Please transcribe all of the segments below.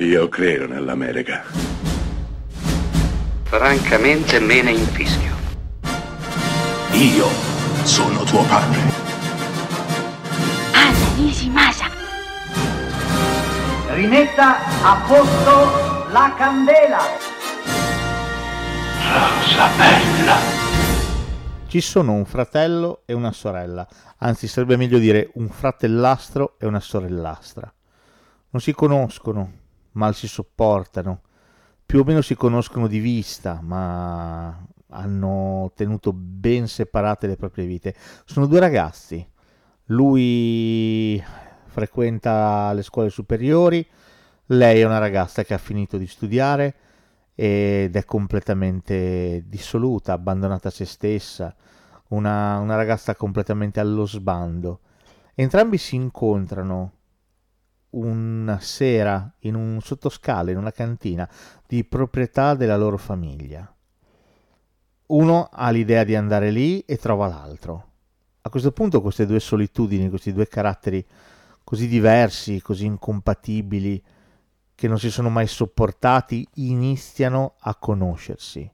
Io credo nell'America. Francamente me ne infischio. Io sono tuo padre. Anna Nishimasa. Rimetta a posto la candela. Rosa bella. Ci sono un fratello e una sorella, anzi sarebbe meglio dire un fratellastro e una sorellastra. Non si conoscono, mal si sopportano, più o meno si conoscono di vista, ma hanno tenuto ben separate le proprie vite. Sono due ragazzi, lui frequenta le scuole superiori, lei è una ragazza che ha finito di studiare ed è completamente dissoluta, abbandonata a se stessa, una, una ragazza completamente allo sbando. Entrambi si incontrano una sera in un sottoscala, in una cantina di proprietà della loro famiglia. Uno ha l'idea di andare lì e trova l'altro. A questo punto queste due solitudini, questi due caratteri così diversi, così incompatibili, che non si sono mai sopportati, iniziano a conoscersi,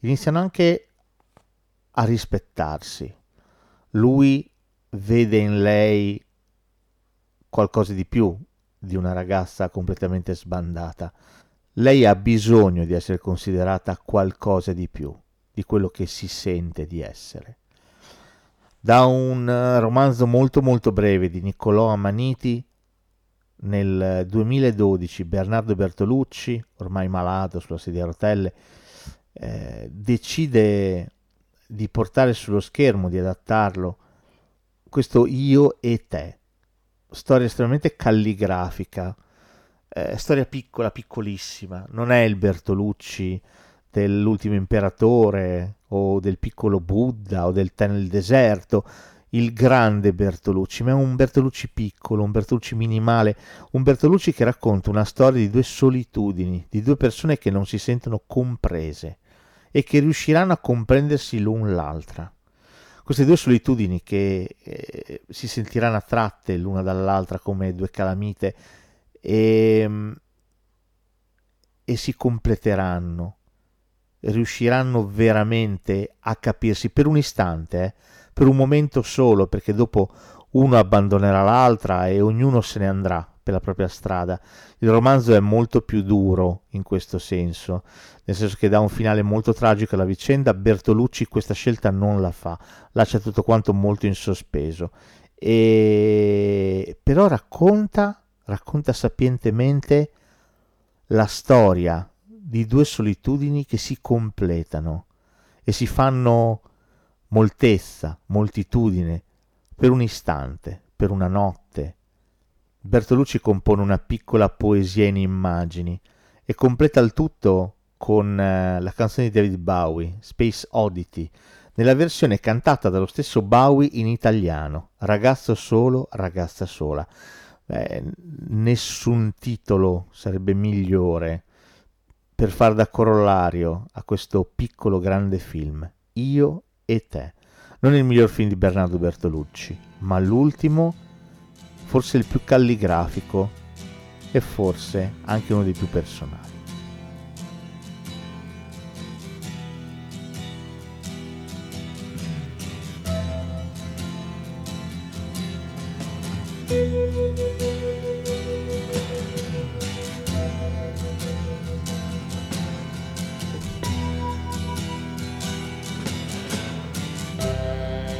iniziano anche a rispettarsi. Lui vede in lei qualcosa di più di una ragazza completamente sbandata. Lei ha bisogno di essere considerata qualcosa di più di quello che si sente di essere. Da un eh, romanzo molto molto breve di Niccolò Amaniti nel 2012 Bernardo Bertolucci, ormai malato sulla sedia a rotelle, eh, decide di portare sullo schermo, di adattarlo, questo io e te, storia estremamente calligrafica, eh, storia piccola, piccolissima, non è il Bertolucci dell'ultimo imperatore o del piccolo Buddha o del tè nel deserto, il grande Bertolucci, ma è un Bertolucci piccolo, un Bertolucci minimale, un Bertolucci che racconta una storia di due solitudini, di due persone che non si sentono comprese e che riusciranno a comprendersi l'un l'altra. Queste due solitudini che eh, si sentiranno attratte l'una dall'altra come due calamite e, e si completeranno, riusciranno veramente a capirsi per un istante, eh, per un momento solo, perché dopo uno abbandonerà l'altra e ognuno se ne andrà per la propria strada. Il romanzo è molto più duro in questo senso, nel senso che dà un finale molto tragico alla vicenda, Bertolucci questa scelta non la fa, lascia tutto quanto molto in sospeso, e... però racconta, racconta sapientemente la storia di due solitudini che si completano e si fanno moltezza, moltitudine, per un istante, per una notte, Bertolucci compone una piccola poesia in immagini e completa il tutto con eh, la canzone di David Bowie, Space Oddity, nella versione cantata dallo stesso Bowie in italiano, Ragazzo solo, ragazza sola. Beh, nessun titolo sarebbe migliore per far da corollario a questo piccolo grande film, Io e te. Non il miglior film di Bernardo Bertolucci, ma l'ultimo forse il più calligrafico e forse anche uno dei più personali.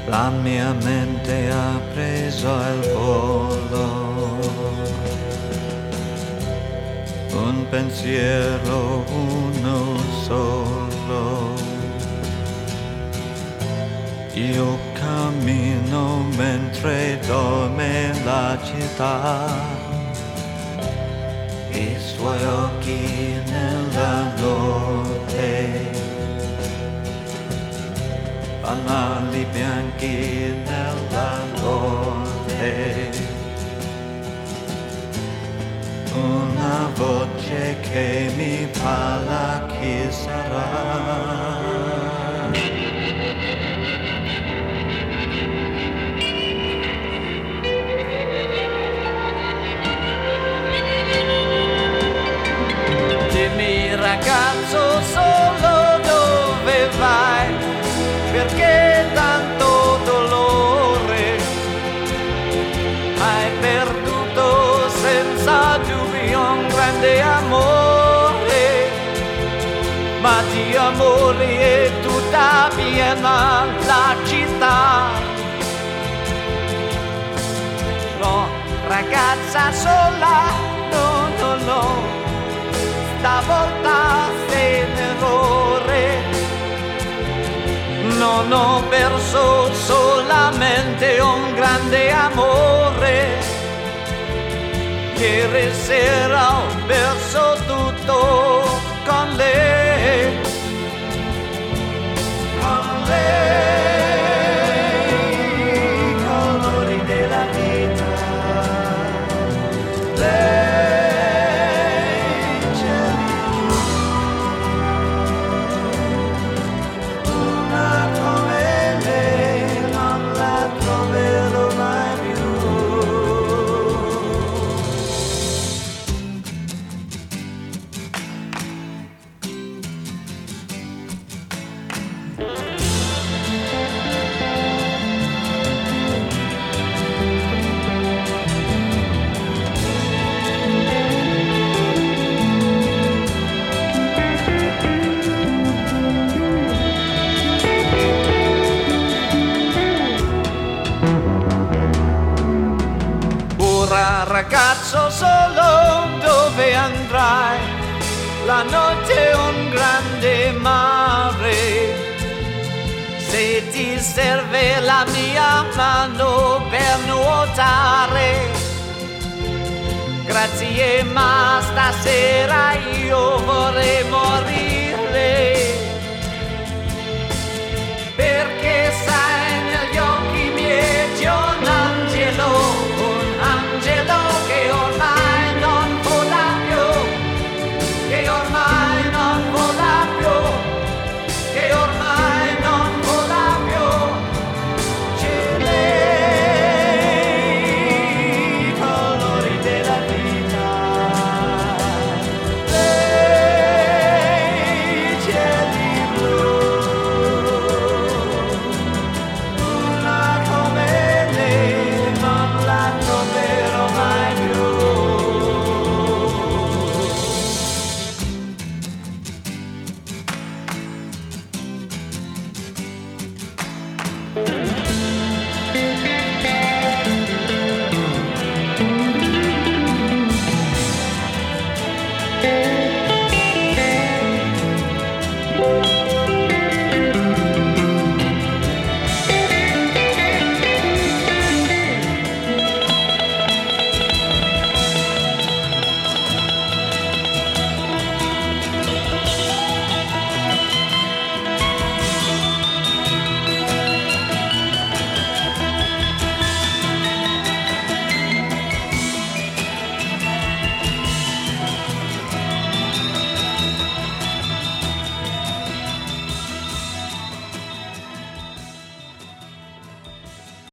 La mia mente ha preso il volo, un pensiero uno solo. Io cammino mentre dorme la città, i suoi occhi nella notte fanali bianchi nella notte. Una voce che mi parla chi sarà. Amore è tutta piena la città. No, ragazza sola, no, no, no, stavolta sei un errore. Non ho perso solamente un grande amore. Ieri sera ho perso tutto La notte un grande mare. Se ti serve la mia mano per nuotare. Grazie ma stasera io vorrei Thank